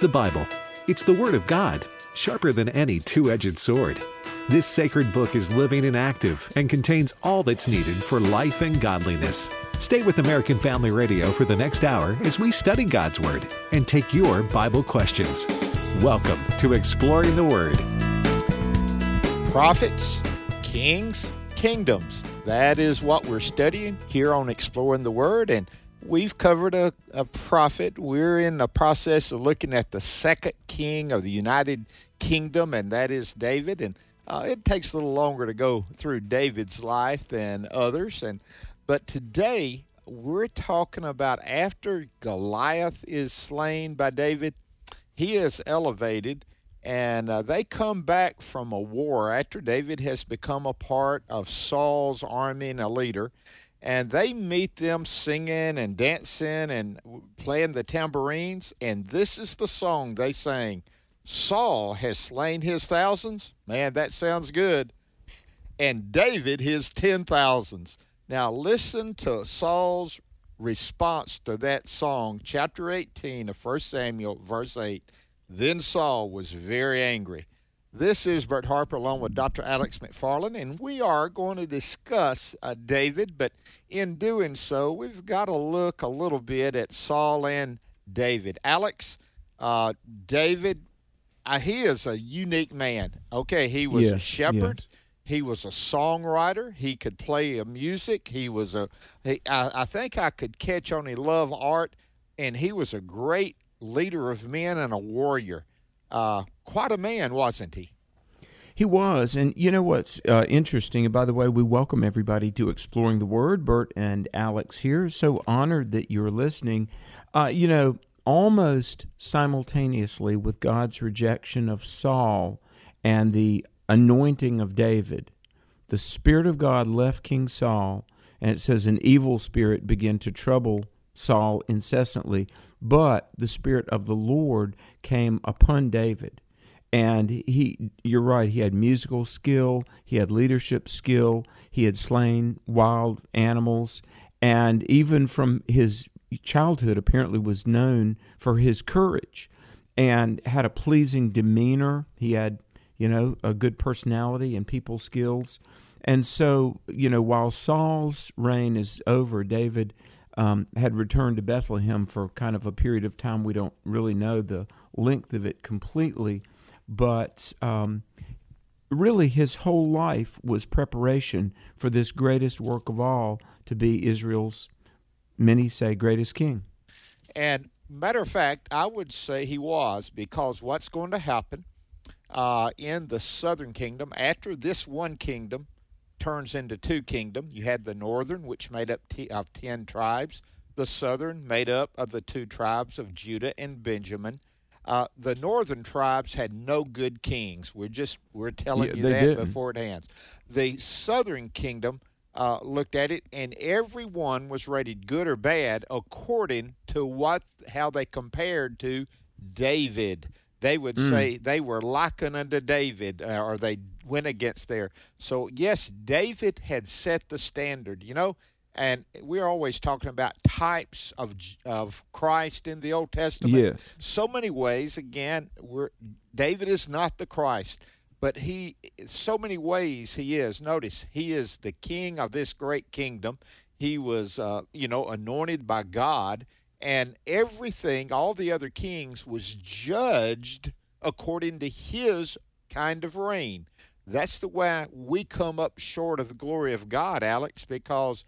The Bible. It's the Word of God, sharper than any two edged sword. This sacred book is living and active and contains all that's needed for life and godliness. Stay with American Family Radio for the next hour as we study God's Word and take your Bible questions. Welcome to Exploring the Word. Prophets, kings, kingdoms. That is what we're studying here on Exploring the Word. And we've covered a, a prophet. We're in the process of looking at the second king of the United Kingdom, and that is David. And uh, it takes a little longer to go through David's life than others. And but today we're talking about after Goliath is slain by David, he is elevated, and uh, they come back from a war after David has become a part of Saul's army and a leader and they meet them singing and dancing and playing the tambourines. And this is the song they sang Saul has slain his thousands. Man, that sounds good. And David his ten thousands. Now, listen to Saul's response to that song, chapter 18 of 1 Samuel, verse 8. Then Saul was very angry this is Bert Harper along with Dr. Alex McFarland, and we are going to discuss uh, David, but in doing so, we've got to look a little bit at Saul and David. Alex, uh, David, uh, he is a unique man. Okay, he was yes, a shepherd. Yes. He was a songwriter. He could play a music. He was a. He, I, I think I could catch on. He loved art, and he was a great leader of men and a warrior. Uh, quite a man, wasn't he? He was. And you know what's uh, interesting? And by the way, we welcome everybody to Exploring the Word. Bert and Alex here. So honored that you're listening. Uh, you know, almost simultaneously with God's rejection of Saul and the anointing of David, the Spirit of God left King Saul, and it says an evil spirit began to trouble Saul incessantly, but the Spirit of the Lord came upon David. And he, you're right, he had musical skill, he had leadership skill, he had slain wild animals, and even from his childhood, apparently was known for his courage and had a pleasing demeanor. He had, you know, a good personality and people skills. And so, you know, while Saul's reign is over, David um, had returned to Bethlehem for kind of a period of time. We don't really know the length of it completely, but um, really his whole life was preparation for this greatest work of all to be Israel's, many say, greatest king. And matter of fact, I would say he was because what's going to happen uh, in the southern kingdom after this one kingdom turns into two kingdoms. You had the northern, which made up of ten tribes, the southern, made up of the two tribes of Judah and Benjamin. Uh, the northern tribes had no good kings. We're just we're telling yeah, you that didn't. before it ends. The southern kingdom uh, looked at it, and everyone was rated good or bad according to what how they compared to David they would mm. say they were likened unto David, uh, or they went against there. So, yes, David had set the standard, you know, and we're always talking about types of of Christ in the Old Testament. Yes. So many ways, again, we're, David is not the Christ, but he, so many ways he is. Notice, he is the king of this great kingdom. He was, uh, you know, anointed by God and everything, all the other kings, was judged according to his kind of reign. That's the way we come up short of the glory of God, Alex, because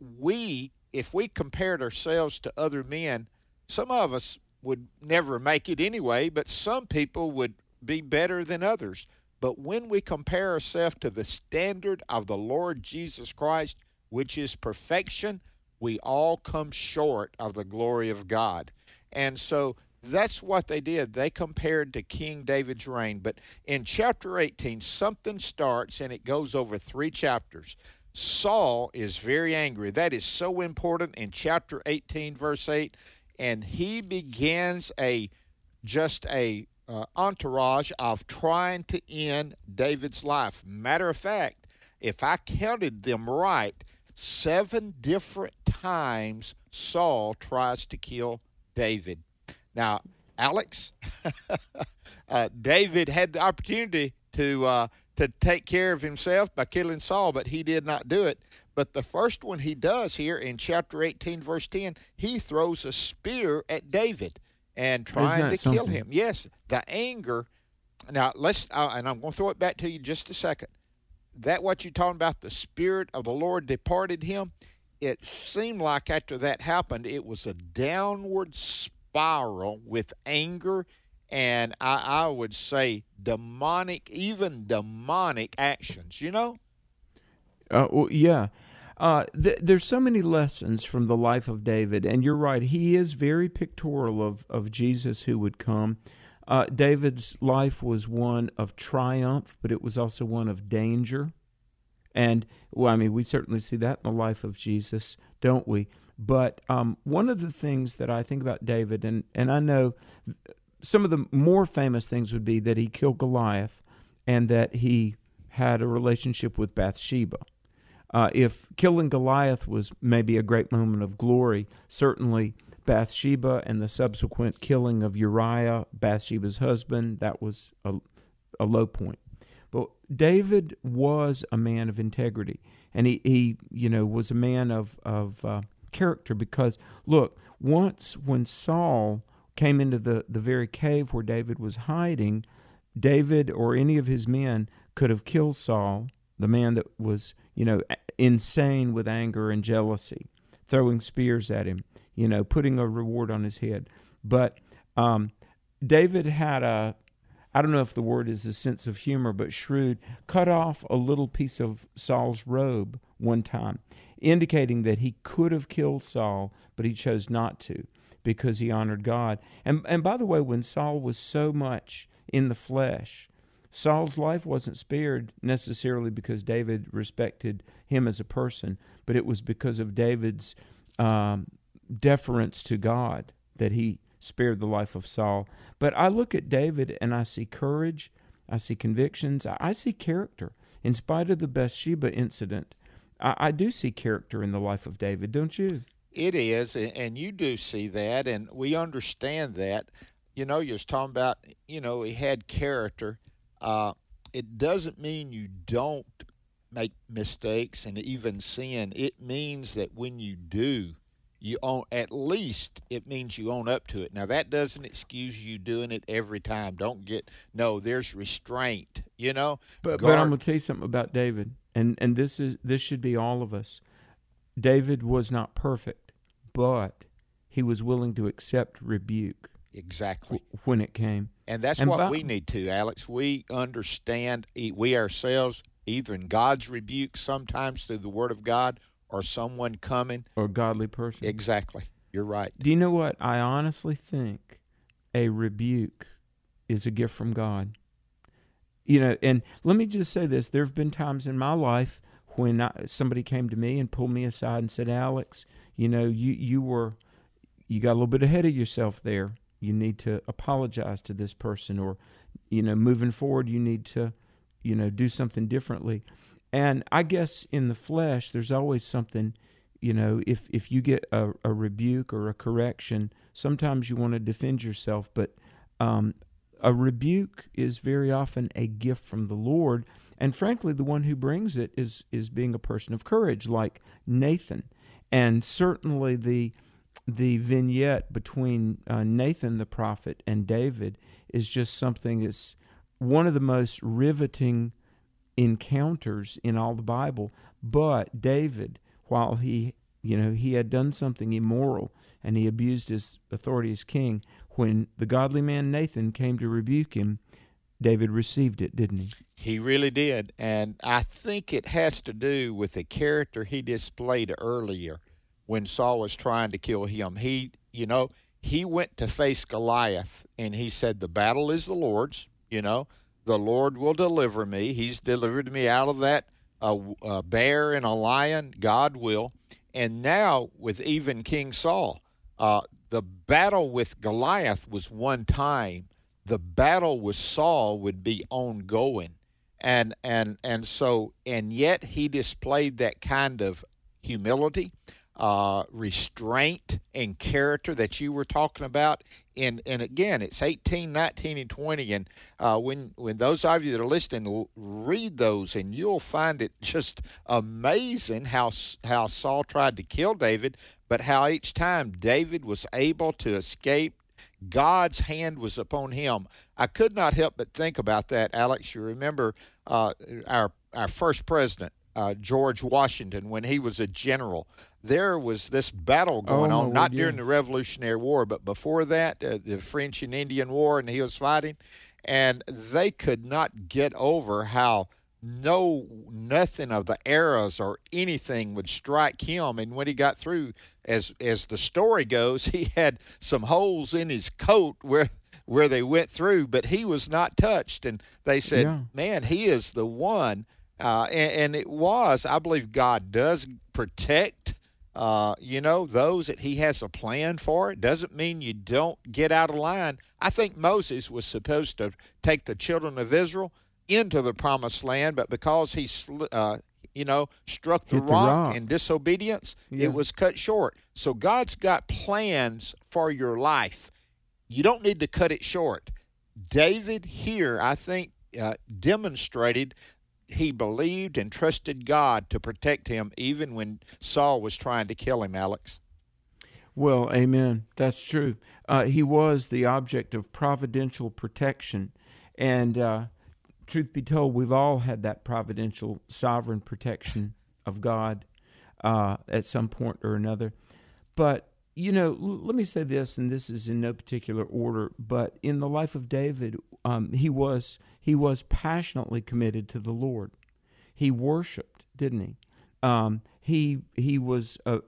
we, if we compared ourselves to other men, some of us would never make it anyway, but some people would be better than others. But when we compare ourselves to the standard of the Lord Jesus Christ, which is perfection, we all come short of the glory of God. And so that's what they did. They compared to King David's reign. But in chapter 18, something starts and it goes over three chapters. Saul is very angry. That is so important in chapter 18, verse 8. And he begins a just a uh, entourage of trying to end David's life. Matter of fact, if I counted them right, seven different times Saul tries to kill David. Now, Alex, uh, David had the opportunity to uh, to take care of himself by killing Saul, but he did not do it. But the first one he does here in chapter 18, verse 10, he throws a spear at David and trying to something? kill him. Yes, the anger. Now let's, uh, and I'm going to throw it back to you just a second. That what you're talking about? The spirit of the Lord departed him. It seemed like after that happened, it was a downward spiral with anger and I, I would say demonic, even demonic actions. You know. Uh, well, yeah. Uh, th- there's so many lessons from the life of David, and you're right. He is very pictorial of, of Jesus who would come. Uh, David's life was one of triumph, but it was also one of danger. And, well, I mean, we certainly see that in the life of Jesus, don't we? But um, one of the things that I think about David, and, and I know some of the more famous things would be that he killed Goliath and that he had a relationship with Bathsheba. Uh, if killing Goliath was maybe a great moment of glory, certainly Bathsheba and the subsequent killing of Uriah, Bathsheba's husband, that was a, a low point. But David was a man of integrity, and he, he you know, was a man of, of uh, character because, look, once when Saul came into the, the very cave where David was hiding, David or any of his men could have killed Saul, the man that was, you know, insane with anger and jealousy, throwing spears at him, you know, putting a reward on his head. But um, David had a, I don't know if the word is a sense of humor, but shrewd, cut off a little piece of Saul's robe one time, indicating that he could have killed Saul, but he chose not to because he honored God. And and by the way, when Saul was so much in the flesh, Saul's life wasn't spared necessarily because David respected him as a person, but it was because of David's um, deference to God that he spared the life of Saul. But I look at David and I see courage, I see convictions, I see character. In spite of the Bathsheba incident, I, I do see character in the life of David, don't you? It is, and you do see that, and we understand that. You know, you're talking about, you know, he had character. Uh, it doesn't mean you don't make mistakes and even sin. It means that when you do, you own at least it means you own up to it. Now that doesn't excuse you doing it every time. Don't get no. There's restraint. You know. But Guard, but I'm gonna tell you something about David, and and this is this should be all of us. David was not perfect, but he was willing to accept rebuke. Exactly. When it came. And that's and what by, we need to, Alex. We understand, we ourselves, either in God's rebuke, sometimes through the Word of God, or someone coming. Or a godly person. Exactly. You're right. Do you know what? I honestly think a rebuke is a gift from God. You know, and let me just say this there have been times in my life when I, somebody came to me and pulled me aside and said, Alex, you know, you, you were, you got a little bit ahead of yourself there. You need to apologize to this person, or, you know, moving forward, you need to, you know, do something differently. And I guess in the flesh, there's always something, you know, if, if you get a, a rebuke or a correction, sometimes you want to defend yourself, but um, a rebuke is very often a gift from the Lord and frankly, the one who brings it is is being a person of courage, like Nathan. And certainly the the vignette between uh, Nathan the prophet and David is just something that's one of the most riveting encounters in all the Bible. But David, while he you know he had done something immoral and he abused his authority as king, when the godly man Nathan came to rebuke him, David received it, didn't he? He really did. And I think it has to do with the character he displayed earlier when Saul was trying to kill him. He, you know, he went to face Goliath and he said, The battle is the Lord's, you know, the Lord will deliver me. He's delivered me out of that a, a bear and a lion. God will. And now, with even King Saul, uh, the battle with Goliath was one time the battle with Saul would be ongoing. And and and so and yet he displayed that kind of humility. uh, restraint and character that you were talking about. And, and again, it's 18, 19, and 20. And uh, when, when those of you that are listening read those, and you'll find it just amazing how, how Saul tried to kill David, but how each time David was able to escape God's hand was upon him. I could not help but think about that, Alex. You remember uh, our our first president, uh, George Washington, when he was a general there was this battle going oh, on, not during the Revolutionary War, but before that, uh, the French and Indian War, and he was fighting, and they could not get over how no nothing of the arrows or anything would strike him. And when he got through as as the story goes he had some holes in his coat where where they went through but he was not touched. And they said yeah. man he is the one. Uh, and, and, it was i believe god does protect uh, you know, those that he has a plan for. It doesn't mean you don't get out of line. I think Moses was supposed to take the children of Israel into the promised land, but because he, uh, you know, struck the, rock, the rock, in disobedience, yeah. it was cut short. So God's got plans for your life. You don't need to cut it short. David here, I think, uh, demonstrated he believed and trusted God to protect him even when Saul was trying to kill him, Alex. Well, amen. That's true. Uh, he was the object of providential protection. And uh, truth be told, we've all had that providential, sovereign protection of God uh, at some point or another. But, you know, l- let me say this, and this is in no particular order, but in the life of David, um, he was he was passionately committed to the Lord. He worshipped, didn't he? Um, he he was a,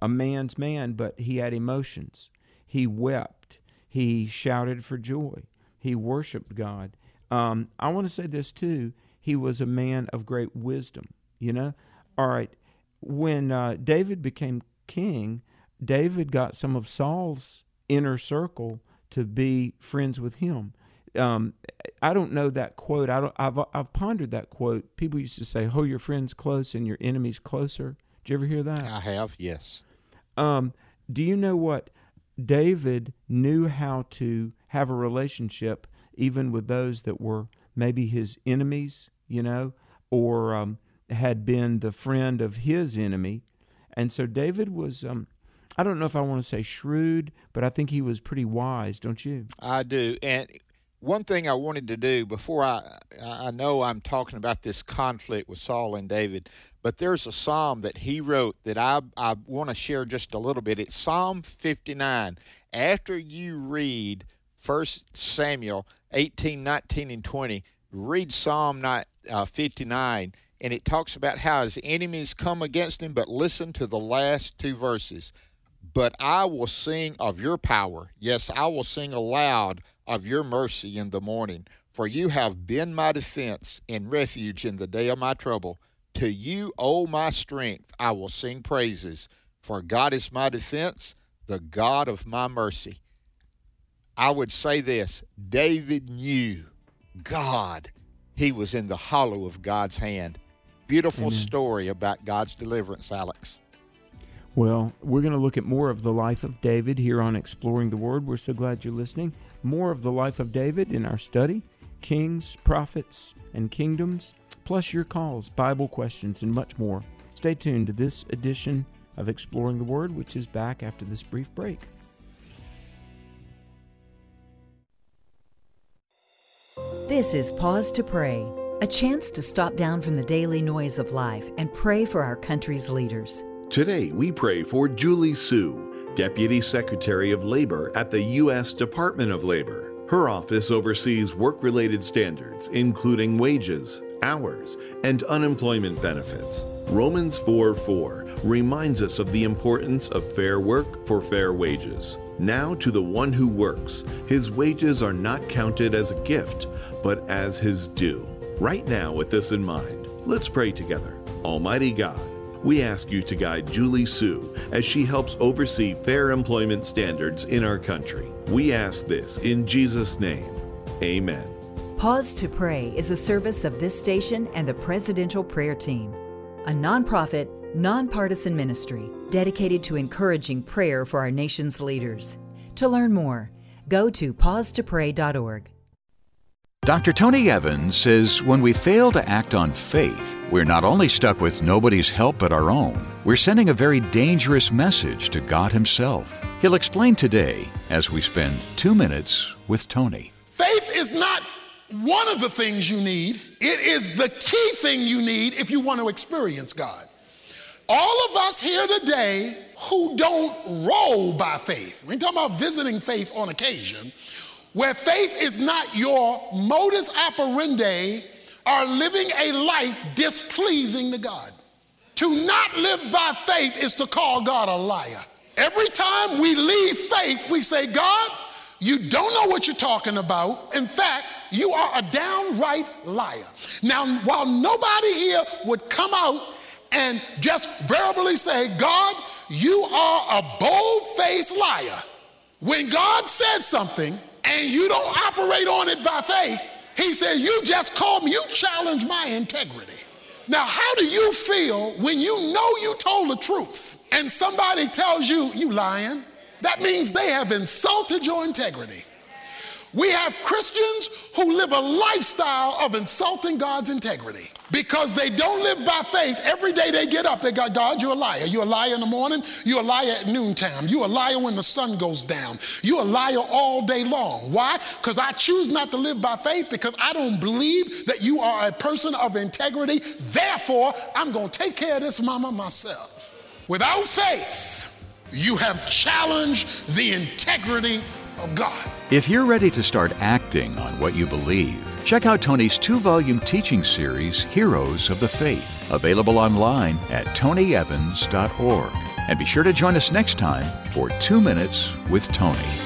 a man's man, but he had emotions. He wept. He shouted for joy. He worshiped God. Um, I want to say this too. He was a man of great wisdom. You know, all right. When uh, David became king, David got some of Saul's inner circle to be friends with him um, I don't know that quote. I don't. I've I've pondered that quote. People used to say, "Hold your friends close and your enemies closer." Did you ever hear that? I have. Yes. Um, do you know what David knew how to have a relationship even with those that were maybe his enemies, you know, or um, had been the friend of his enemy, and so David was. Um, I don't know if I want to say shrewd, but I think he was pretty wise, don't you? I do, and one thing I wanted to do before I I know I'm talking about this conflict with Saul and David, but there's a psalm that he wrote that I I want to share just a little bit. It's Psalm 59. After you read 1 Samuel 18, 19, and 20, read Psalm uh, 59, and it talks about how his enemies come against him. But listen to the last two verses. But I will sing of your power. Yes, I will sing aloud of your mercy in the morning. For you have been my defense and refuge in the day of my trouble. To you, O my strength, I will sing praises. For God is my defense, the God of my mercy. I would say this David knew God. He was in the hollow of God's hand. Beautiful Amen. story about God's deliverance, Alex. Well, we're going to look at more of the life of David here on Exploring the Word. We're so glad you're listening. More of the life of David in our study Kings, Prophets, and Kingdoms, plus your calls, Bible questions, and much more. Stay tuned to this edition of Exploring the Word, which is back after this brief break. This is Pause to Pray, a chance to stop down from the daily noise of life and pray for our country's leaders. Today, we pray for Julie Su, Deputy Secretary of Labor at the U.S. Department of Labor. Her office oversees work related standards, including wages, hours, and unemployment benefits. Romans 4 4 reminds us of the importance of fair work for fair wages. Now, to the one who works, his wages are not counted as a gift, but as his due. Right now, with this in mind, let's pray together. Almighty God, we ask you to guide Julie Su as she helps oversee fair employment standards in our country. We ask this in Jesus' name. Amen. Pause to Pray is a service of this station and the Presidential Prayer Team, a nonprofit nonpartisan ministry dedicated to encouraging prayer for our nation's leaders. To learn more, go to pausetopray.org. Dr. Tony Evans says when we fail to act on faith, we're not only stuck with nobody's help but our own, we're sending a very dangerous message to God Himself. He'll explain today as we spend two minutes with Tony. Faith is not one of the things you need, it is the key thing you need if you want to experience God. All of us here today who don't roll by faith, we ain't talking about visiting faith on occasion where faith is not your modus operandi, are living a life displeasing to God. To not live by faith is to call God a liar. Every time we leave faith, we say, God, you don't know what you're talking about. In fact, you are a downright liar. Now, while nobody here would come out and just verbally say, God, you are a bold faced liar, when God says something, and you don't operate on it by faith, he said, You just called me, you challenge my integrity. Now, how do you feel when you know you told the truth and somebody tells you you lying? That means they have insulted your integrity. We have Christians who live a lifestyle of insulting God's integrity because they don't live by faith. Every day they get up, they got God, you're a liar. You're a liar in the morning, you're a liar at noontime, you're a liar when the sun goes down, you're a liar all day long. Why? Because I choose not to live by faith because I don't believe that you are a person of integrity. Therefore, I'm going to take care of this mama myself. Without faith, you have challenged the integrity of God. If you're ready to start acting on what you believe, check out Tony's two volume teaching series, Heroes of the Faith, available online at tonyevans.org. And be sure to join us next time for Two Minutes with Tony.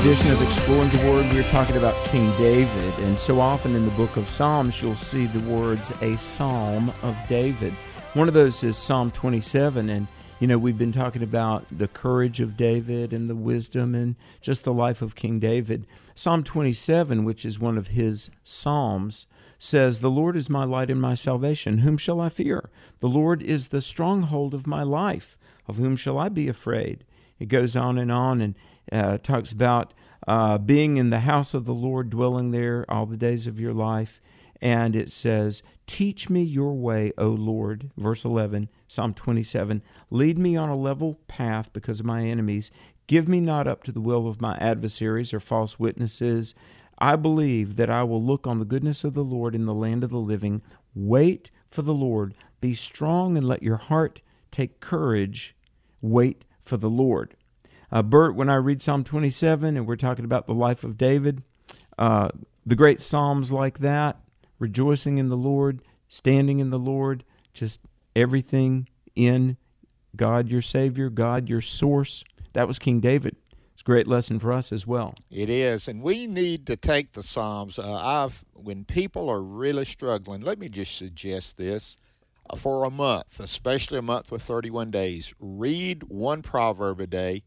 Edition of Exploring the Word, we're talking about King David. And so often in the book of Psalms, you'll see the words, a psalm of David. One of those is Psalm 27. And, you know, we've been talking about the courage of David and the wisdom and just the life of King David. Psalm 27, which is one of his psalms, says, The Lord is my light and my salvation. Whom shall I fear? The Lord is the stronghold of my life. Of whom shall I be afraid? It goes on and on. And uh, talks about uh, being in the house of the Lord, dwelling there all the days of your life. And it says, Teach me your way, O Lord. Verse 11, Psalm 27. Lead me on a level path because of my enemies. Give me not up to the will of my adversaries or false witnesses. I believe that I will look on the goodness of the Lord in the land of the living. Wait for the Lord. Be strong and let your heart take courage. Wait for the Lord. Uh, Bert, when I read Psalm 27 and we're talking about the life of David, uh, the great Psalms like that, rejoicing in the Lord, standing in the Lord, just everything in God your Savior, God your source. That was King David. It's a great lesson for us as well. It is, and we need to take the Psalms. Uh, I've when people are really struggling. Let me just suggest this: uh, for a month, especially a month with 31 days, read one proverb a day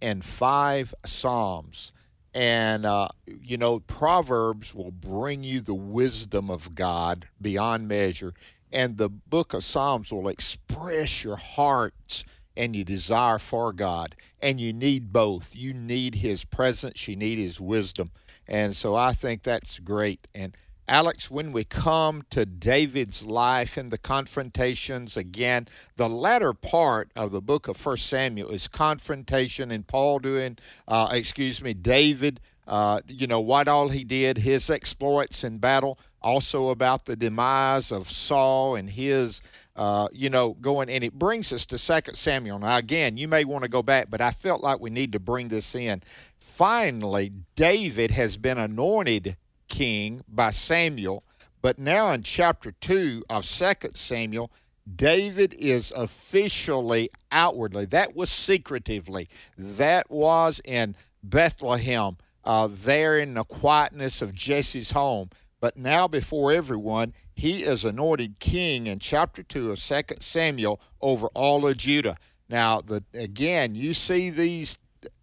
and five Psalms. And, uh, you know, Proverbs will bring you the wisdom of God beyond measure. And the book of Psalms will express your hearts and your desire for God. And you need both. You need His presence, you need His wisdom. And so I think that's great. And Alex, when we come to David's life and the confrontations, again, the latter part of the book of First Samuel is confrontation and Paul doing, uh, excuse me, David, uh, you know, what all he did, his exploits in battle, also about the demise of Saul and his. Uh, you know, going and it brings us to Second Samuel. Now, again, you may want to go back, but I felt like we need to bring this in. Finally, David has been anointed king by Samuel, But now in chapter 2 of 2 Samuel, David is officially outwardly. That was secretively. That was in Bethlehem, uh, there in the quietness of Jesse's home. But now before everyone, he is anointed king in chapter 2 of 2 Samuel over all of Judah. Now, the again, you see these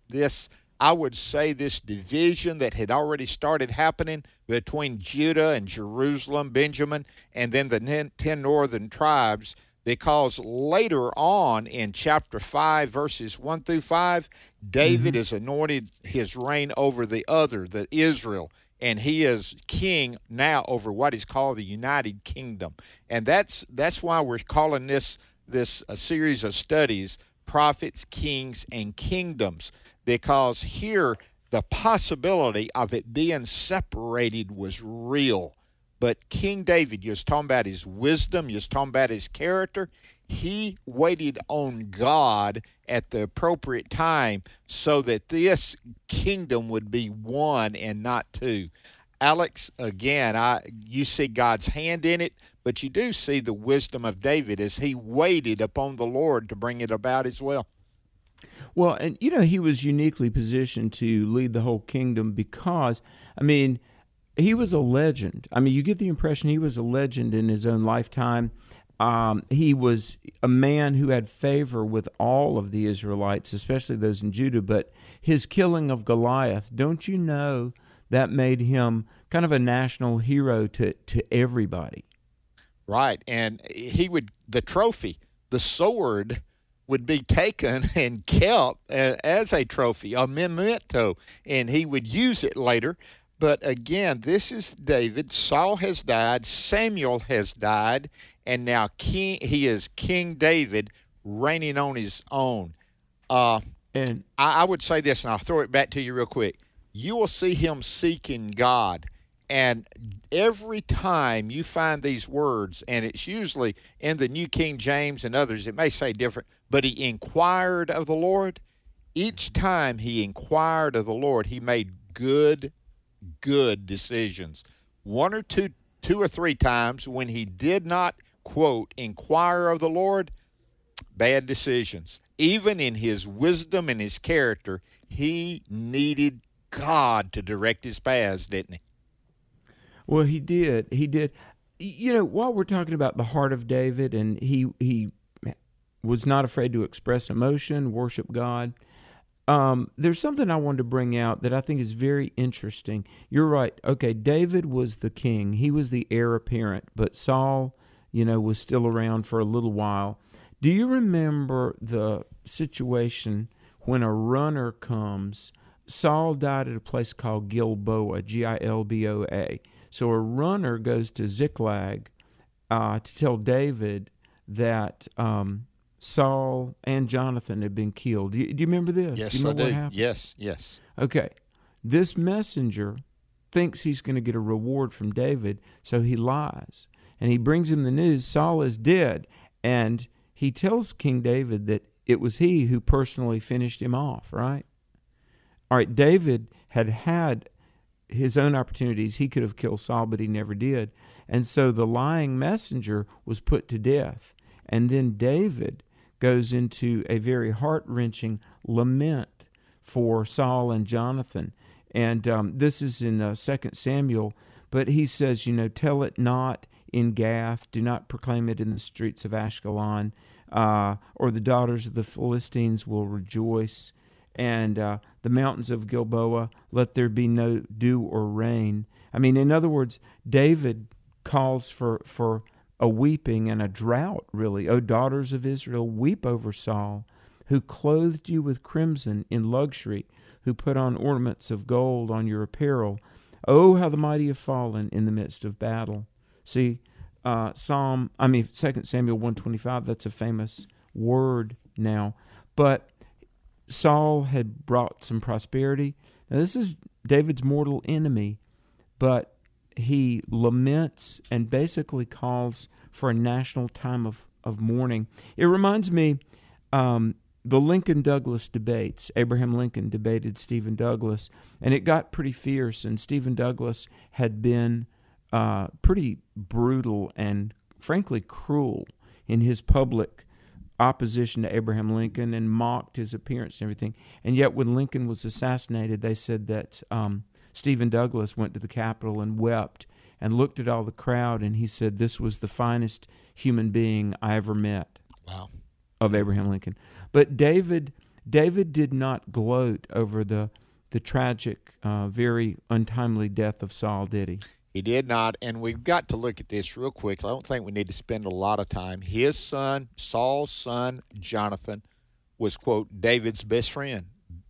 this I would say this division that had already started happening between Judah and Jerusalem, Benjamin, and then the 10 northern tribes, because later on in chapter 5, verses 1 through 5, David mm-hmm. is anointed his reign over the other, the Israel, and he is king now over what is called the United Kingdom. And that's that's why we're calling this this a series of studies prophets, kings, and kingdoms because here the possibility of it being separated was real. But King David, you're talking about his wisdom, you're talking about his character. He waited on God at the appropriate time so that this kingdom would be one and not two. Alex, again, I you see God's hand in it, but you do see the wisdom of David as he waited upon the Lord to bring it about as well. Well, and you know, he was uniquely positioned to lead the whole kingdom because, I mean, he was a legend. I mean, you get the impression he was a legend in his own lifetime. Um, he was a man who had favor with all of the Israelites, especially those in Judah. But his killing of Goliath, don't you know that made him kind of a national hero to, to everybody? Right. And he would, the trophy, the sword, would be taken and kept as a trophy, a memento, and he would use it later. But again, this is David. Saul has died, Samuel has died, and now King he is King David reigning on his own. Uh, and I, I would say this, and I'll throw it back to you real quick. You will see him seeking God and every time you find these words, and it's usually in the New King James and others, it may say different, but he inquired of the Lord. Each time he inquired of the Lord, he made good, good decisions. One or two, two or three times when he did not, quote, inquire of the Lord, bad decisions. Even in his wisdom and his character, he needed God to direct his paths, didn't he? Well, he did. He did. You know, while we're talking about the heart of David, and he he was not afraid to express emotion, worship God. Um, there's something I wanted to bring out that I think is very interesting. You're right. Okay, David was the king; he was the heir apparent, but Saul, you know, was still around for a little while. Do you remember the situation when a runner comes? Saul died at a place called Gilboa, G I L B O A. So a runner goes to Ziklag uh, to tell David that um, Saul and Jonathan had been killed. Do you, do you remember this? Yes, do you remember I do. What happened? Yes, yes. Okay. This messenger thinks he's going to get a reward from David, so he lies. And he brings him the news Saul is dead. And he tells King David that it was he who personally finished him off, right? All right, David had had his own opportunities. He could have killed Saul, but he never did. And so the lying messenger was put to death. And then David goes into a very heart wrenching lament for Saul and Jonathan. And um, this is in uh, 2 Samuel. But he says, you know, tell it not in Gath, do not proclaim it in the streets of Ashkelon, uh, or the daughters of the Philistines will rejoice and uh, the mountains of Gilboa, let there be no dew or rain. I mean, in other words, David calls for, for a weeping and a drought, really. O daughters of Israel, weep over Saul, who clothed you with crimson in luxury, who put on ornaments of gold on your apparel. Oh, how the mighty have fallen in the midst of battle. See, uh, Psalm, I mean, Second Samuel 125, that's a famous word now. But Saul had brought some prosperity. Now, this is David's mortal enemy, but he laments and basically calls for a national time of, of mourning. It reminds me um, the Lincoln Douglas debates. Abraham Lincoln debated Stephen Douglas, and it got pretty fierce. And Stephen Douglas had been uh, pretty brutal and frankly cruel in his public opposition to Abraham Lincoln and mocked his appearance and everything. And yet, when Lincoln was assassinated, they said that um, Stephen Douglas went to the Capitol and wept and looked at all the crowd, and he said, "This was the finest human being I ever met." Wow. Of Abraham Lincoln, but David David did not gloat over the the tragic, uh, very untimely death of Saul, did he? He did not, and we've got to look at this real quick. I don't think we need to spend a lot of time. His son, Saul's son, Jonathan, was quote David's best friend.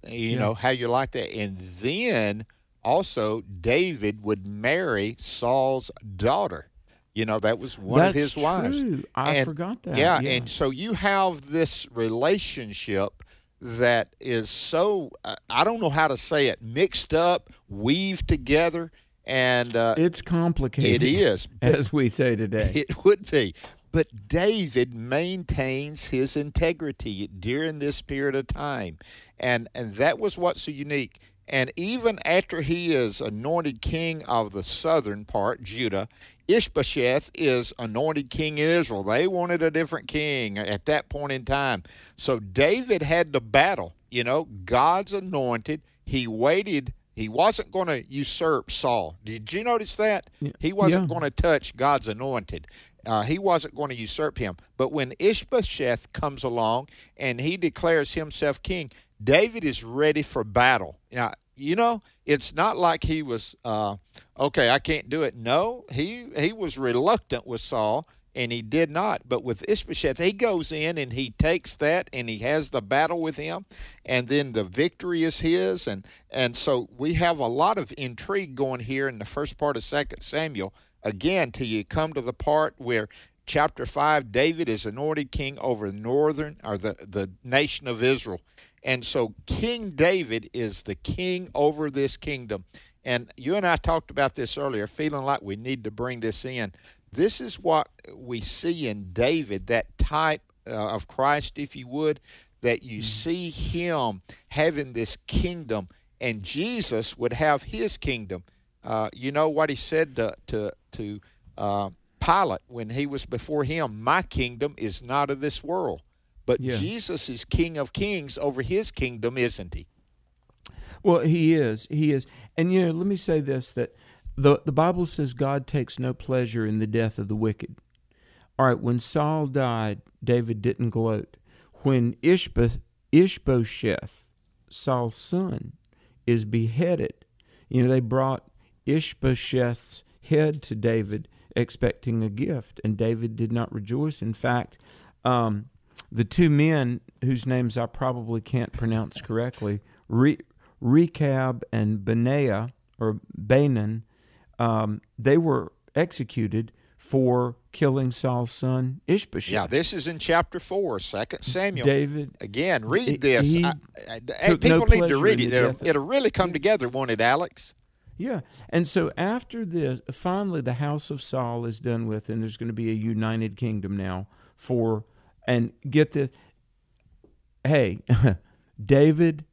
You yeah. know how you like that, and then also David would marry Saul's daughter. You know that was one That's of his true. wives. I and, forgot that. Yeah, yeah, and so you have this relationship that is so uh, I don't know how to say it mixed up, weaved together, and uh, it's complicated. It is, as we say today. It would be, but David maintains his integrity during this period of time, and and that was what's so unique. And even after he is anointed king of the southern part, Judah, Ishbosheth is anointed king in Israel. They wanted a different king at that point in time. So David had to battle. You know, God's anointed. He waited. He wasn't going to usurp Saul. Did you notice that? He wasn't yeah. going to touch God's anointed. Uh, he wasn't going to usurp him. But when Ishbosheth comes along and he declares himself king, David is ready for battle. Now, you know, it's not like he was uh, okay. I can't do it. No, he he was reluctant with Saul, and he did not. But with Ishbosheth, he goes in and he takes that, and he has the battle with him, and then the victory is his. And and so we have a lot of intrigue going here in the first part of Second Samuel. Again, till you come to the part where chapter 5 david is anointed king over the northern or the, the nation of israel and so King David is the king over this kingdom. And you and I talked about this earlier, feeling like we need to bring this in. This is what we see in David, that type uh, of Christ, if you would, that you mm-hmm. see him having this kingdom, and Jesus would have his kingdom. Uh, you know what he said to, to, to uh, Pilate when he was before him My kingdom is not of this world. But yeah. Jesus is King of Kings over his kingdom, isn't he? Well, he is. He is. And you know, let me say this that the the Bible says God takes no pleasure in the death of the wicked. All right, when Saul died, David didn't gloat. When Ishbosheth, Ishbosheth Saul's son, is beheaded, you know, they brought Ishbosheth's head to David expecting a gift, and David did not rejoice. In fact, um, the two men whose names I probably can't pronounce correctly, Re- Rechab and Benaiah or Banan, um, they were executed for killing Saul's son Ishbosheth. Yeah, this is in chapter 4, 2 Samuel. David. Again, read this. I, I, people no need to read it. It'll, it'll, really come together, won't it, Alex? Yeah. And so after this, finally, the house of Saul is done with, and there's going to be a united kingdom now for and get this hey, David,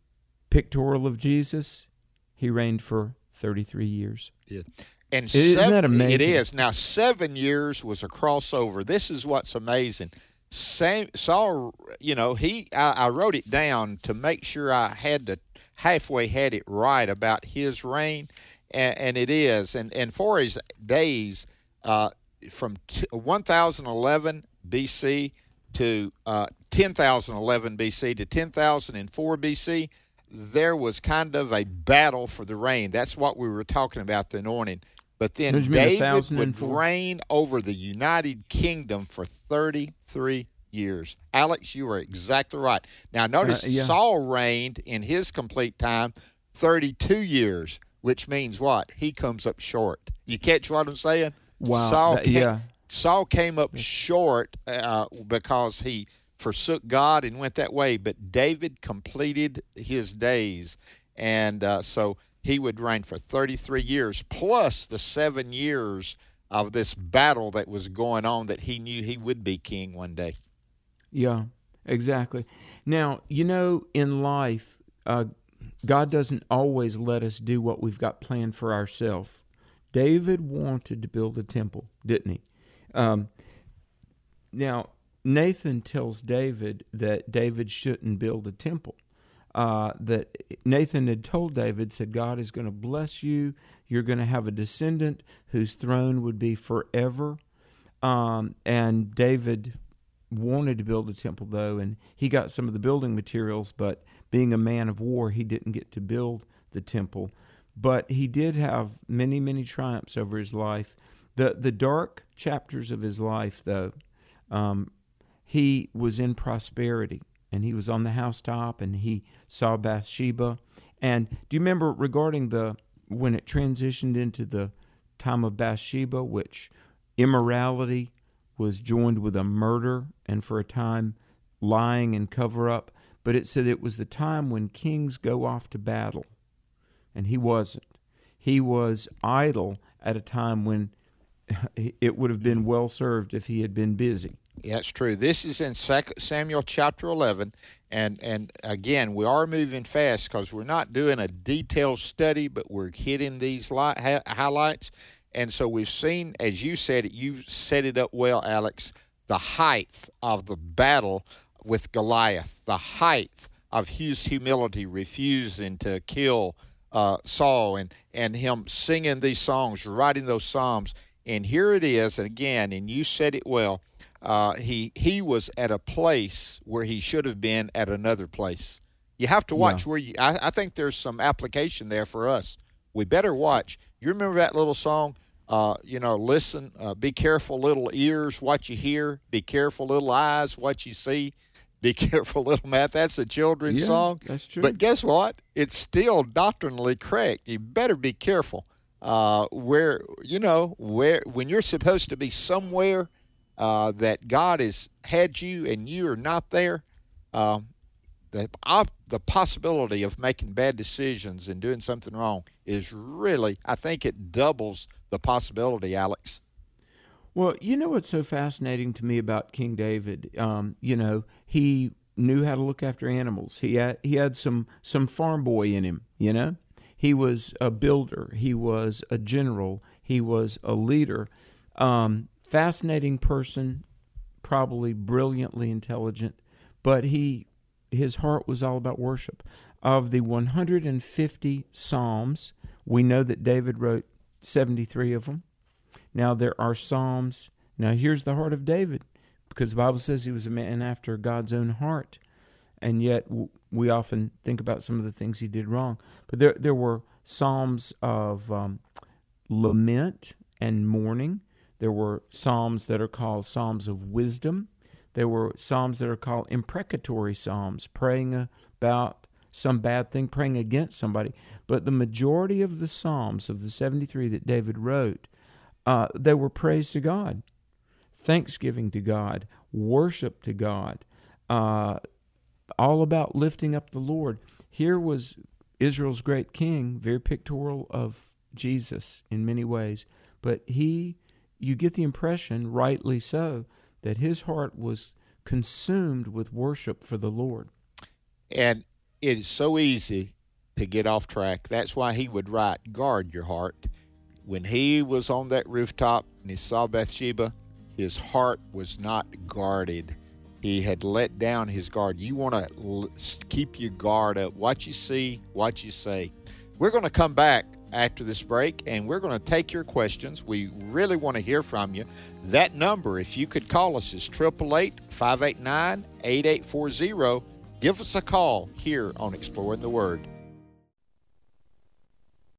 pictorial of Jesus, he reigned for 33 years. Yeah. And seven, isn't that amazing? It is. Now, seven years was a crossover. This is what's amazing. Sam, Saul, you know, he I, I wrote it down to make sure I had to halfway had it right about his reign, and, and it is. And and for his days, uh, from t- 1011 BC to uh, 10,011 BC to 10,004 BC, there was kind of a battle for the reign. That's what we were talking about the anointing. But then David would reign over the United Kingdom for 33 years. Alex, you were exactly right. Now, notice uh, yeah. Saul reigned in his complete time 32 years, which means what? He comes up short. You catch what I'm saying? Wow. Saul that, yeah. Saul came up short uh, because he forsook God and went that way, but David completed his days. And uh, so he would reign for 33 years, plus the seven years of this battle that was going on that he knew he would be king one day. Yeah, exactly. Now, you know, in life, uh, God doesn't always let us do what we've got planned for ourselves. David wanted to build a temple, didn't he? Um, now, Nathan tells David that David shouldn't build a temple. Uh, that Nathan had told David, said, God is going to bless you. You're going to have a descendant whose throne would be forever. Um, and David wanted to build a temple, though, and he got some of the building materials, but being a man of war, he didn't get to build the temple. But he did have many, many triumphs over his life. The, the dark chapters of his life, though, um, he was in prosperity and he was on the housetop and he saw Bathsheba. And do you remember regarding the when it transitioned into the time of Bathsheba, which immorality was joined with a murder and for a time lying and cover up? But it said it was the time when kings go off to battle, and he wasn't. He was idle at a time when it would have been well served if he had been busy. It's true. This is in Samuel chapter 11. And, and again, we are moving fast because we're not doing a detailed study, but we're hitting these light, ha- highlights. And so we've seen, as you said, you set it up well, Alex, the height of the battle with Goliath, the height of his humility, refusing to kill uh, Saul, and, and him singing these songs, writing those psalms. And here it is, and again, and you said it well uh, he he was at a place where he should have been at another place. You have to watch yeah. where you. I, I, think there's some application there for us. We better watch. You remember that little song? Uh, you know, listen. Uh, be careful, little ears, what you hear. Be careful, little eyes, what you see. Be careful, little Matt. That's a children's yeah, song. That's true. But guess what? It's still doctrinally correct. You better be careful. Uh, where you know where when you're supposed to be somewhere uh, that God has had you and you are not there, uh, the op- the possibility of making bad decisions and doing something wrong is really, I think, it doubles the possibility, Alex. Well, you know what's so fascinating to me about King David? Um, you know, he knew how to look after animals. He had he had some some farm boy in him. You know, he was a builder. He was a general. He was a leader. Um, fascinating person, probably brilliantly intelligent, but he his heart was all about worship. Of the 150 psalms, we know that David wrote 73 of them. Now there are psalms. Now here's the heart of David, because the Bible says he was a man after God's own heart, and yet we often think about some of the things he did wrong. But there there were psalms of um, lament and mourning. There were psalms that are called psalms of wisdom. There were psalms that are called imprecatory psalms, praying about some bad thing, praying against somebody. But the majority of the psalms of the 73 that David wrote, uh, they were praise to God, thanksgiving to God, worship to God, uh, all about lifting up the Lord. Here was Israel's great king, very pictorial of Jesus in many ways, but he you get the impression, rightly so, that his heart was consumed with worship for the Lord. And it is so easy to get off track. That's why he would write, Guard your heart. When he was on that rooftop and he saw Bathsheba, his heart was not guarded. He had let down his guard. You want to keep your guard up. What you see, what you say. We're going to come back after this break, and we're going to take your questions. We really want to hear from you. That number, if you could call us, is 888 589 8840. Give us a call here on Exploring the Word.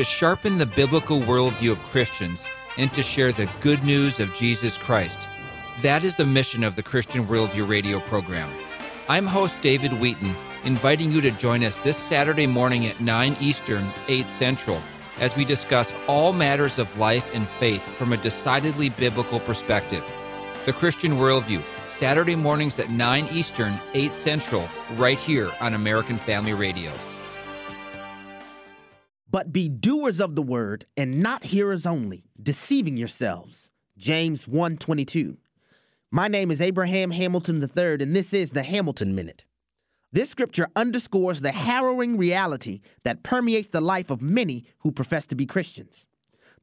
To sharpen the biblical worldview of Christians and to share the good news of Jesus Christ. That is the mission of the Christian Worldview radio program. I'm host David Wheaton inviting you to join us this Saturday morning at 9 Eastern, 8 Central as we discuss all matters of life and faith from a decidedly biblical perspective. The Christian Worldview, Saturday mornings at 9 Eastern, 8 Central, right here on American Family Radio. But be doers of the word and not hearers only, deceiving yourselves. James 1:22. My name is Abraham Hamilton III and this is the Hamilton Minute. This scripture underscores the harrowing reality that permeates the life of many who profess to be Christians.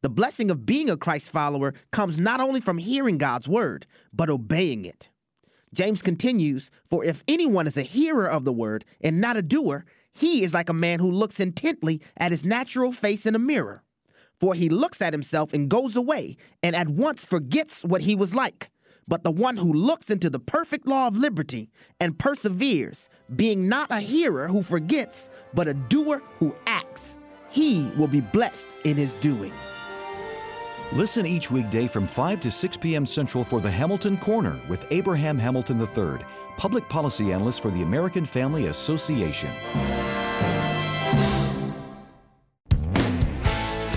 The blessing of being a Christ follower comes not only from hearing God's word, but obeying it. James continues, For if anyone is a hearer of the word and not a doer, he is like a man who looks intently at his natural face in a mirror. For he looks at himself and goes away and at once forgets what he was like. But the one who looks into the perfect law of liberty and perseveres, being not a hearer who forgets, but a doer who acts, he will be blessed in his doing. Listen each weekday from 5 to 6 p.m. Central for the Hamilton Corner with Abraham Hamilton III, public policy analyst for the American Family Association.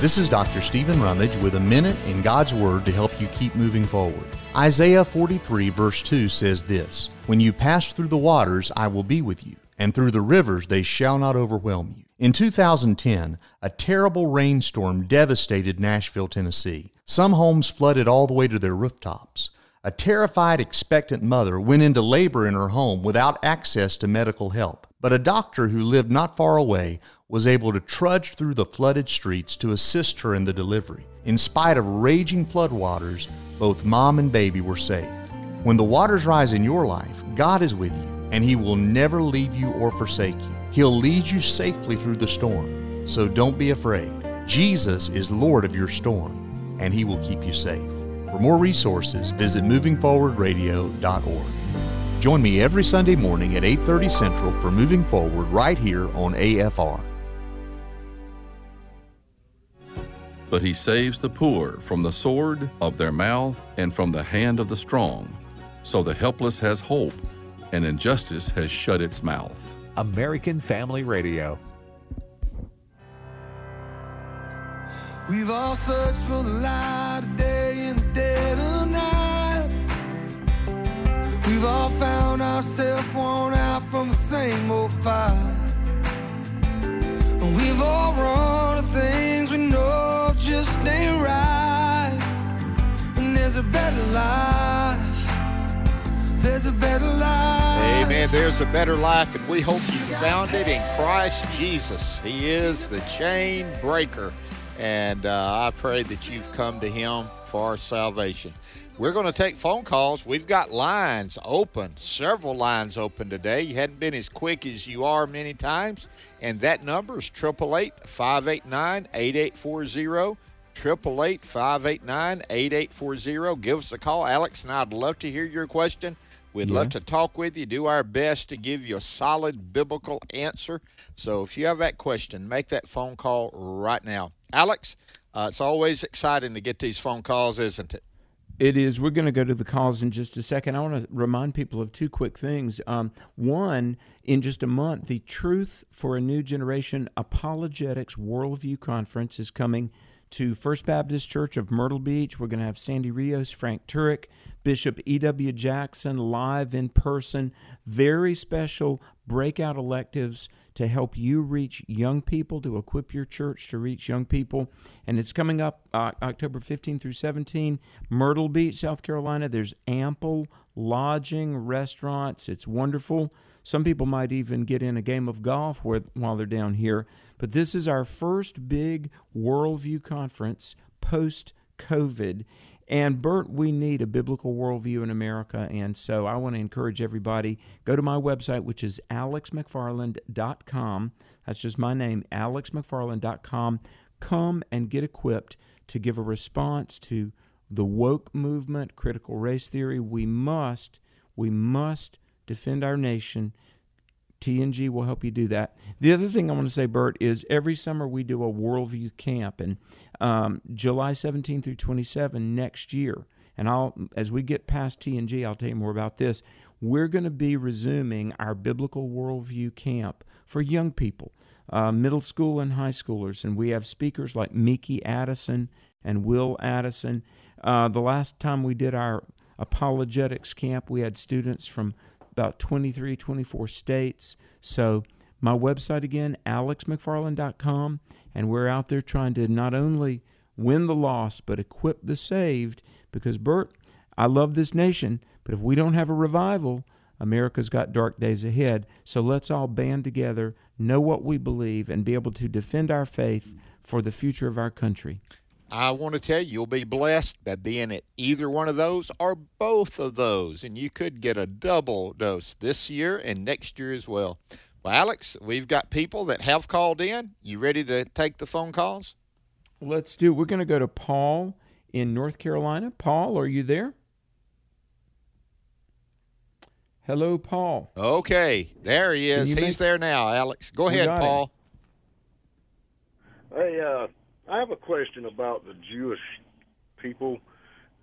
This is Dr. Stephen Rummage with a minute in God's Word to help you keep moving forward. Isaiah 43, verse 2 says this When you pass through the waters, I will be with you, and through the rivers, they shall not overwhelm you. In 2010, a terrible rainstorm devastated Nashville, Tennessee. Some homes flooded all the way to their rooftops. A terrified, expectant mother went into labor in her home without access to medical help. But a doctor who lived not far away was able to trudge through the flooded streets to assist her in the delivery. In spite of raging floodwaters, both mom and baby were safe. When the waters rise in your life, God is with you, and He will never leave you or forsake you. He'll lead you safely through the storm, so don't be afraid. Jesus is Lord of your storm, and He will keep you safe. For more resources, visit movingforwardradio.org. Join me every Sunday morning at 8:30 Central for Moving Forward right here on AFR. But he saves the poor from the sword of their mouth and from the hand of the strong. So the helpless has hope, and injustice has shut its mouth. American Family Radio. We've all searched for the light of day in the dead of night. We've all found ourselves worn out from the same old fight. And we've all run to things we know just ain't right. And there's a better life. There's a better life. Amen. There's a better life, and we hope you found it in Christ Jesus. He is the chain breaker. And uh, I pray that you've come to Him for salvation. We're going to take phone calls. We've got lines open, several lines open today. You hadn't been as quick as you are many times. And that number is 888 589 8840. 888 589 8840. Give us a call. Alex and I'd love to hear your question. We'd Yeah. love to talk with you, do our best to give you a solid biblical answer. So if you have that question, make that phone call right now. Alex, uh, it's always exciting to get these phone calls, isn't it? It is. We're going to go to the calls in just a second. I want to remind people of two quick things. Um, one, in just a month, the Truth for a New Generation Apologetics Worldview Conference is coming to First Baptist Church of Myrtle Beach. We're going to have Sandy Rios, Frank Turek, Bishop E.W. Jackson live in person. Very special breakout electives to help you reach young people, to equip your church to reach young people. And it's coming up uh, October 15 through 17, Myrtle Beach, South Carolina. There's ample lodging, restaurants. It's wonderful. Some people might even get in a game of golf while they're down here. But this is our first big worldview conference post COVID. And Bert, we need a biblical worldview in America. And so I want to encourage everybody go to my website, which is alexmcfarland.com. That's just my name, alexmcfarland.com. Come and get equipped to give a response to the woke movement, critical race theory. We must, we must defend our nation. TNG will help you do that. The other thing I want to say, Bert, is every summer we do a worldview camp, and um, July 17 through 27 next year. And I'll, as we get past TNG, I'll tell you more about this. We're going to be resuming our biblical worldview camp for young people. uh, middle school and high schoolers, and we have speakers like Miki Addison and Will Addison. Uh, the last time we did our apologetics camp, we had students from about 23, 24 states. So, my website again, alexmcfarland.com, and we're out there trying to not only win the lost, but equip the saved. Because, Bert, I love this nation, but if we don't have a revival, America's got dark days ahead. So let's all band together, know what we believe, and be able to defend our faith for the future of our country. I want to tell you, you'll be blessed by being at either one of those or both of those, and you could get a double dose this year and next year as well. Well, Alex, we've got people that have called in. You ready to take the phone calls? Let's do. We're going to go to Paul in North Carolina. Paul, are you there? Hello, Paul. Okay, there he is. He's make- there now, Alex. Go We ahead, got him. Paul. Hey, uh, I have a question about the Jewish people,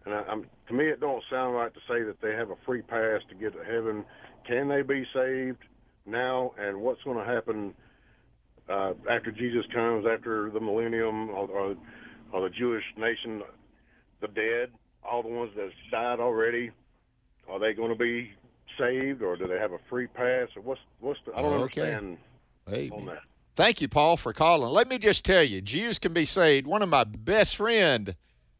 and I, I'm, to me, it don't sound right to say that they have a free pass to get to heaven. Can they be saved now? And what's going to happen uh, after Jesus comes, after the millennium, or, or, or the Jewish nation, the dead, all the ones that died already? Are they going to be saved, or do they have a free pass, or what's what's the? I don't Okay. understand Amen. on that. Thank you, Paul, for calling. Let me just tell you, Jews can be saved. One of my best friend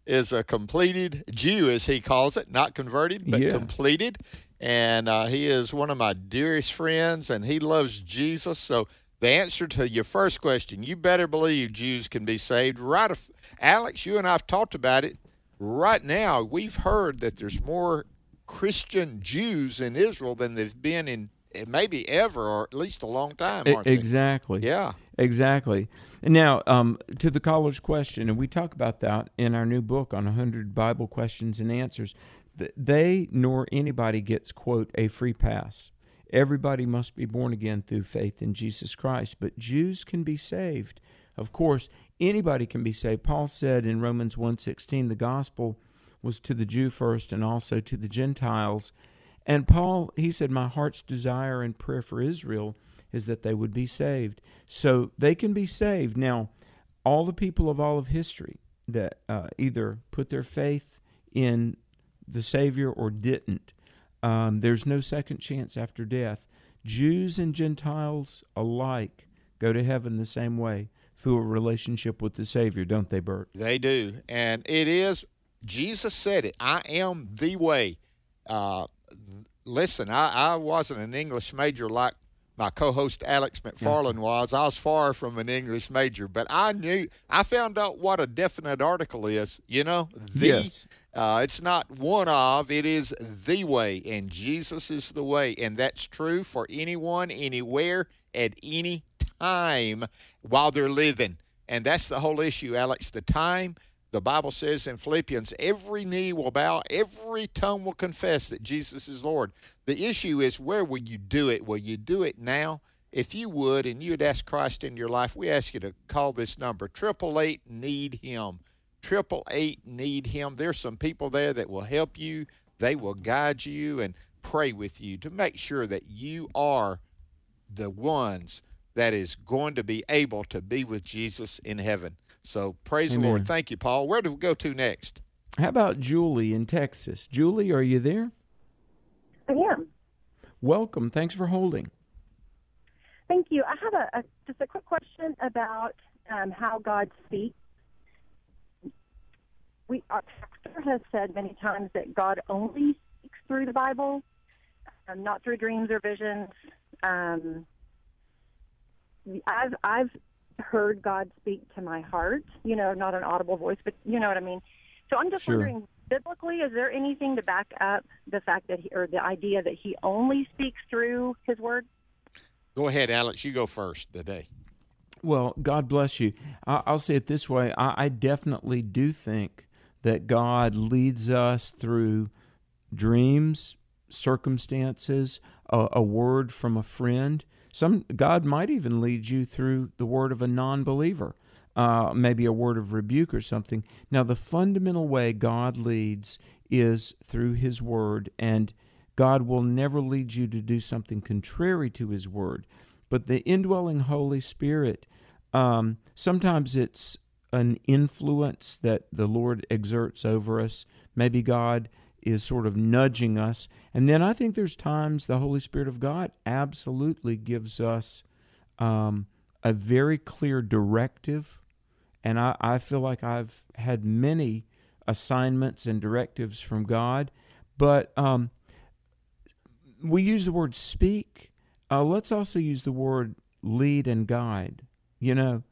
is a completed Jew, as he calls it, not converted, but Yeah. completed. And uh, he is one of my dearest friends, and he loves Jesus. So the answer to your first question, you better believe Jews can be saved. Right, af- Alex, you and I've talked about it. Right now, we've heard that there's more Christian Jews in Israel than there's been in maybe ever, or at least a long time. E- Aren't they? exactly. Yeah. Exactly. Now, um, to the caller's question, and we talk about that in our new book on 100 Bible questions and answers. They nor anybody gets, quote, a free pass. Everybody must be born again through faith in Jesus Christ, but Jews can be saved. Of course, anybody can be saved. Paul said in Romans 1:16 the gospel was to the Jew first and also to the Gentiles. And Paul, he said, My heart's desire and prayer for Israel is that they would be saved. So they can be saved. Now, all the people of all of history that uh, either put their faith in the Savior or didn't, um, there's no second chance after death. Jews and Gentiles alike go to heaven the same way through a relationship with the Savior, don't they, Bert? They do. And it is, Jesus said it I am the way. Uh, listen, I, I wasn't an English major like my co host Alex McFarland was. I was far from an English major, but I knew, I found out what a definite article is, you know? The. Yes. Uh, it's not one of, it is the way, and Jesus is the way. And that's true for anyone, anywhere, at any time while they're living. And that's the whole issue, Alex. The time, the Bible says in Philippians, every knee will bow, every tongue will confess that Jesus is Lord. The issue is where will you do it? Will you do it now? If you would, and you would ask Christ in your life, we ask you to call this number, triple eight need him triple eight need him there's some people there that will help you they will guide you and pray with you to make sure that you are the ones that is going to be able to be with jesus in heaven so praise the lord thank you paul where do we go to next How about Julie in Texas? Julie, are you there? I am. Welcome. Thanks for holding. Thank you. I have a, a just a quick question about um, how God speaks. We our pastor has said many times that God only speaks through the Bible, um, not through dreams or visions. Um, I've I've heard God speak to my heart. You know, not an audible voice, but you know what I mean. So I'm just Sure. wondering, biblically, is there anything to back up the fact that he, or the idea that He only speaks through His Word? go ahead alex you go first today Well, God bless you. I- I'll say it this way I, I definitely do think that God leads us through dreams, circumstances, a, a word from a friend. Some God might even lead you through the word of a non-believer, uh, maybe a word of rebuke or something. Now, the fundamental way God leads is through His word, and God will never lead you to do something contrary to His word. but the indwelling Holy Spirit, um, sometimes it's an influence that the Lord exerts over us. Maybe God is sort of nudging us. And then I think there's times the Holy Spirit of God absolutely gives us um, a very clear directive. And I, I feel like I've had many assignments and directives from God. But um, we use the word speak. Uh, let's also use the word lead and guide. You know,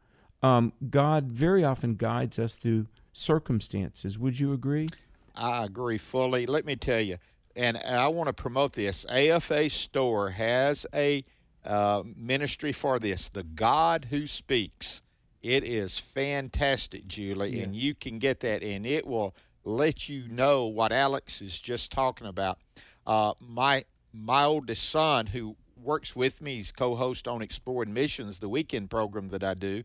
um, God very often guides us through circumstances. Would you agree? I agree fully. Let me tell you, and I want to promote this. AFA Store has a uh, ministry for this, the God Who Speaks. It is fantastic, Julie, and you can get that, and it will let you know what Alex is just talking about. Uh, my my oldest son, who works with me, he's co-host on Exploring Missions, the weekend program that I do,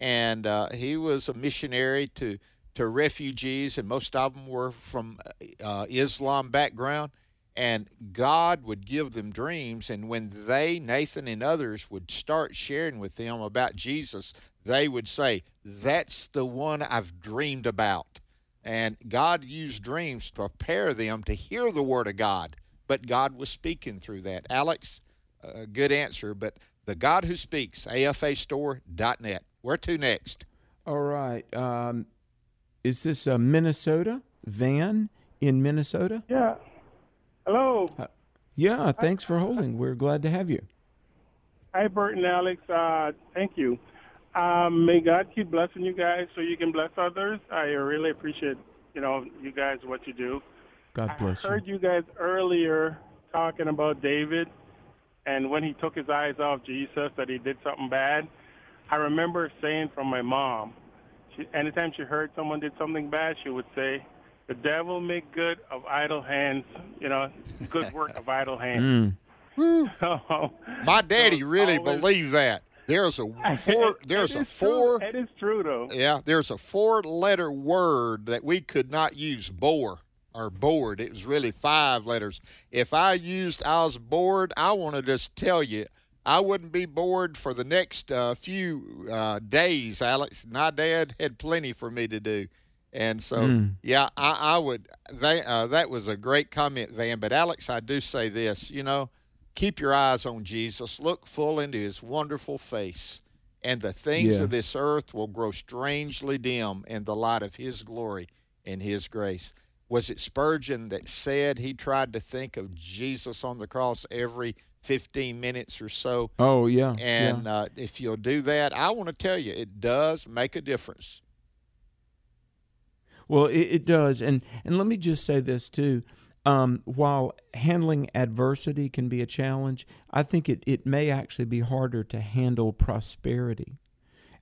and uh, he was a missionary to to refugees, and most of them were from uh, Islam background. And God would give them dreams, and when they, Nathan and others, would start sharing with them about Jesus, they would say, "That's the one I've dreamed about." And God used dreams to prepare them to hear the word of God, but God was speaking through that. Alex, a good answer, but the God who speaks, afastore.net. Where to next? All right. Um, is this uh, Minnesota? Van in Minnesota? Yeah. Hello. Uh, yeah, thanks for holding. We're glad to have you. Hi, Bert and Alex. Uh, thank you. Um, may God keep blessing you guys so you can bless others. I really appreciate, you know, you guys what you do. God bless I heard you guys earlier talking about David and when he took his eyes off Jesus that he did something bad. I remember saying from my mom, she, anytime she heard someone did something bad, she would say, "The devil make good of idle hands." You know, good work of idle hands. Mm. So, My daddy so really always- believed that. There's a four. There's a is true. four. It is true, though. Yeah, there's a four-letter word that we could not use. Bore or bored. It was really five letters. If I used I was bored, I want to just tell you. I wouldn't be bored for the next uh, few uh, days, Alex. My dad had plenty for me to do. And so, Mm. yeah, I, I would. They, uh, that was a great comment, Van. But Alex, I do say this. You know, keep your eyes on Jesus. Look full into His wonderful face, and the things Yes. of this earth will grow strangely dim in the light of His glory and His grace. Was it Spurgeon that said he tried to think of Jesus on the cross every 15 minutes or so? Oh yeah. And yeah. uh, if you'll do that, I want to tell you, it does make a difference. Well, it, it does, and and let me just say this too. Um, while handling adversity can be a challenge, I think it, it may actually be harder to handle prosperity.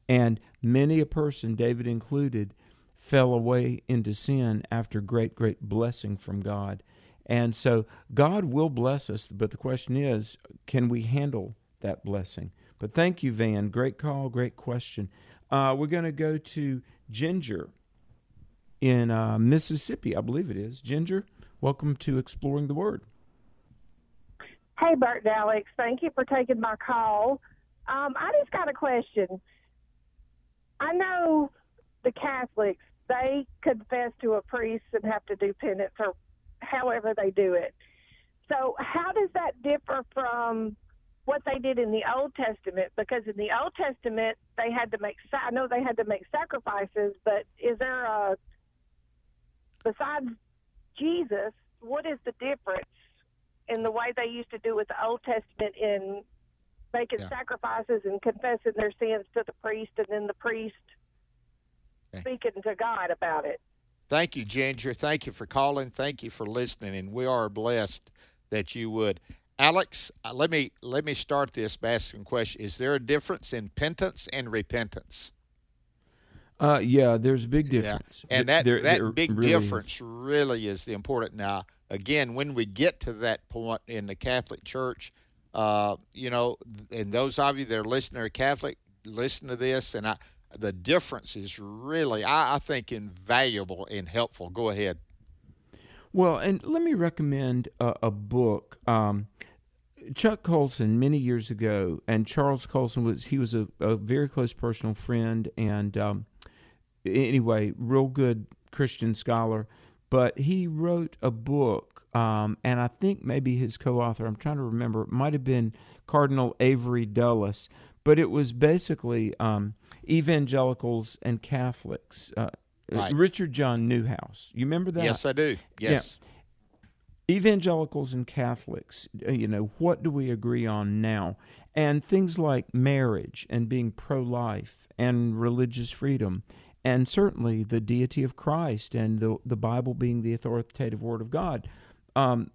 And many a person, David included, fell away into sin after great, great blessing from God. And so God will bless us, but the question is, can we handle that blessing? But thank you, Van. Great call, great question. Uh, we're going to go to Ginger in uh, Mississippi, I believe it is. Ginger, welcome to Exploring the Word. Hey, Bert and Alex. Thank you for taking my call. Um, I just got a question. I know the Catholics, they confess to a priest and have to do penance or however they do it. So, how does that differ from what they did in the Old Testament? Because in the Old Testament, they had to make, I know they had to make sacrifices, but is there a, besides Jesus, what is the difference in the way they used to do with the Old Testament in making Yeah. sacrifices and confessing their sins to the priest, and then the priest speaking to God about it. Thank you, Ginger. Thank you for calling. Thank you for listening, and we are blessed that you would. Alex, uh, let me let me start this by asking a question. Is there a difference in penance and repentance? Uh, yeah, there's a big difference. Yeah. And that there- that there big really is. difference really is the important. Now, again, when we get to that point in the Catholic Church, uh, you know, and those of you that are listening are Catholic, listen to this, and I, the difference is really, I, I think, invaluable and helpful. Go ahead. Well, and let me recommend a, a book. Um, Chuck Colson many years ago, and Charles Colson was he was a, a very close personal friend, and um, anyway, real good Christian scholar. But he wrote a book, um, and I think maybe his co-author, I'm trying to remember, it might have been Cardinal Avery Dulles, but it was basically um, evangelicals and Catholics. Uh, Right. Richard John Neuhaus, you remember that? Yes, I do. Yeah Yes. evangelicals and Catholics, uh, you know, what do we agree on now? And things like marriage and being pro life and religious freedom, and certainly the deity of Christ and the, the Bible being the authoritative Word of God. Um,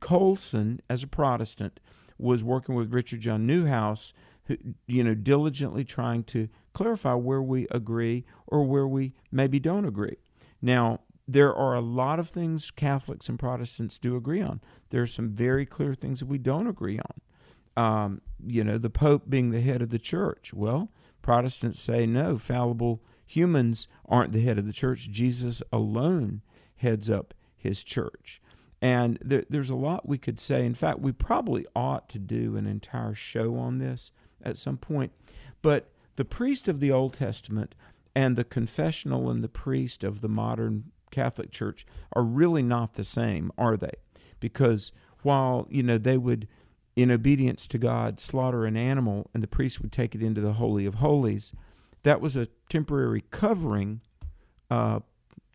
Colson, as a Protestant, was working with Richard John Neuhaus, who, you know, diligently trying to clarify where we agree or where we maybe don't agree. Now, there are a lot of things Catholics and Protestants do agree on. There are some very clear things that we don't agree on. Um, you know, the Pope being the head of the church. Well, Protestants say no, fallible humans aren't the head of the church. Jesus alone heads up his church. And there, there's a lot we could say. In fact, we probably ought to do an entire show on this at some point. But the priest of the Old Testament and the confessional and the priest of the modern Catholic Church are really not the same, are they? Because while, you know, they would, in obedience to God, slaughter an animal and the priest would take it into the Holy of Holies, that was a temporary covering uh,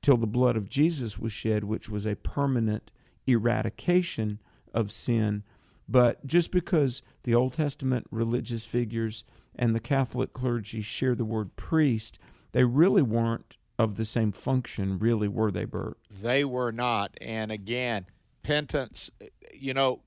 till the blood of Jesus was shed, which was a permanent eradication of sin. But just because the Old Testament religious figures and the Catholic clergy share the word priest, they really weren't of the same function, really, were they, Bert? They were not. And again, penance, you know,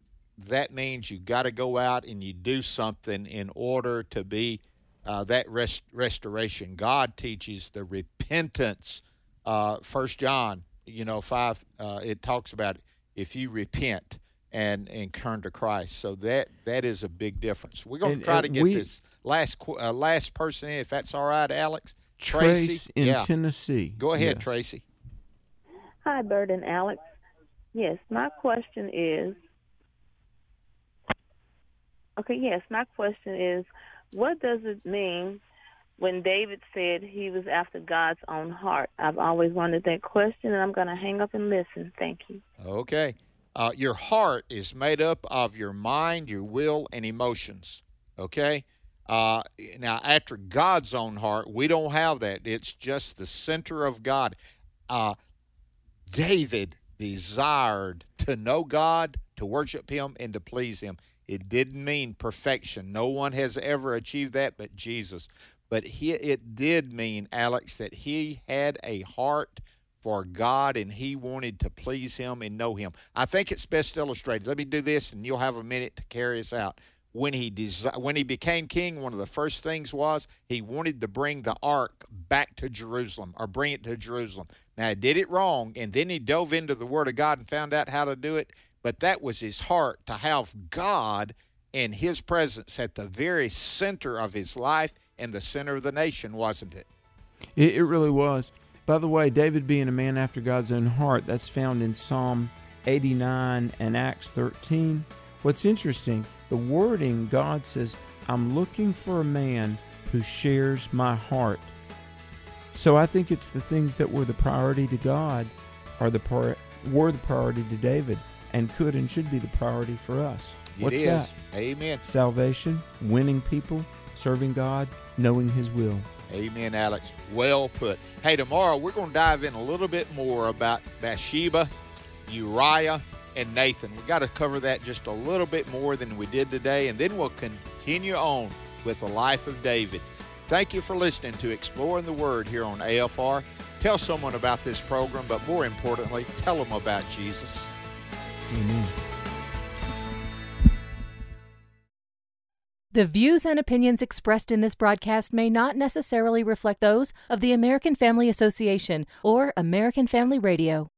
that means you got to go out and you do something in order to be uh, that rest, restoration. God teaches the repentance. Uh, First John, you know, five, uh, it talks about if you repent and and turn to Christ. So that that is a big difference. We're going to try to get we- this last uh, last person in, if that's all right, Alex. Trace Tracy in yeah. Tennessee. Go ahead, Yes. Tracy. Hi, Bert and Alex. Yes, my question is okay, yes, my question is what does it mean when David said he was after God's own heart? I've always wondered that question, and I'm going to hang up and listen. Thank you. Okay. Uh, your heart is made up of your mind, your will, and emotions. Okay. Uh, now, after God's own heart, we don't have that. It's just the center of God. Uh, David desired to know God, to worship Him, and to please Him. It didn't mean perfection. No one has ever achieved that but Jesus. But he, it did mean, Alex, that he had a heart for God and he wanted to please Him and know Him. I think it's best illustrated. Let me do this and you'll have a minute to carry us out. When he when he became king, one of the first things was he wanted to bring the ark back to Jerusalem or bring it to Jerusalem. Now he did it wrong and then he dove into the Word of God and found out how to do it. But that was his heart to have God and His presence at the very center of his life and the center of the nation, wasn't it? It, it really was. By the way, David being a man after God's own heart, that's found in Psalm 89 and Acts 13. What's interesting, the wording, God says, I'm looking for a man who shares my heart. So I think it's the things that were the priority to God are the were the priority to David and could and should be the priority for us. It What's is. that? Amen. Salvation, winning people, serving God, knowing his will. Amen, Alex. Well put. Hey, tomorrow we're going to dive in a little bit more about Bathsheba, Uriah, and Nathan. we got to cover that just a little bit more than we did today, and then we'll continue on with the life of David. Thank you for listening to Exploring the Word here on AFR. Tell someone about this program, but more importantly, tell them about Jesus. Amen. The views and opinions expressed in this broadcast may not necessarily reflect those of the American Family Association or American Family Radio.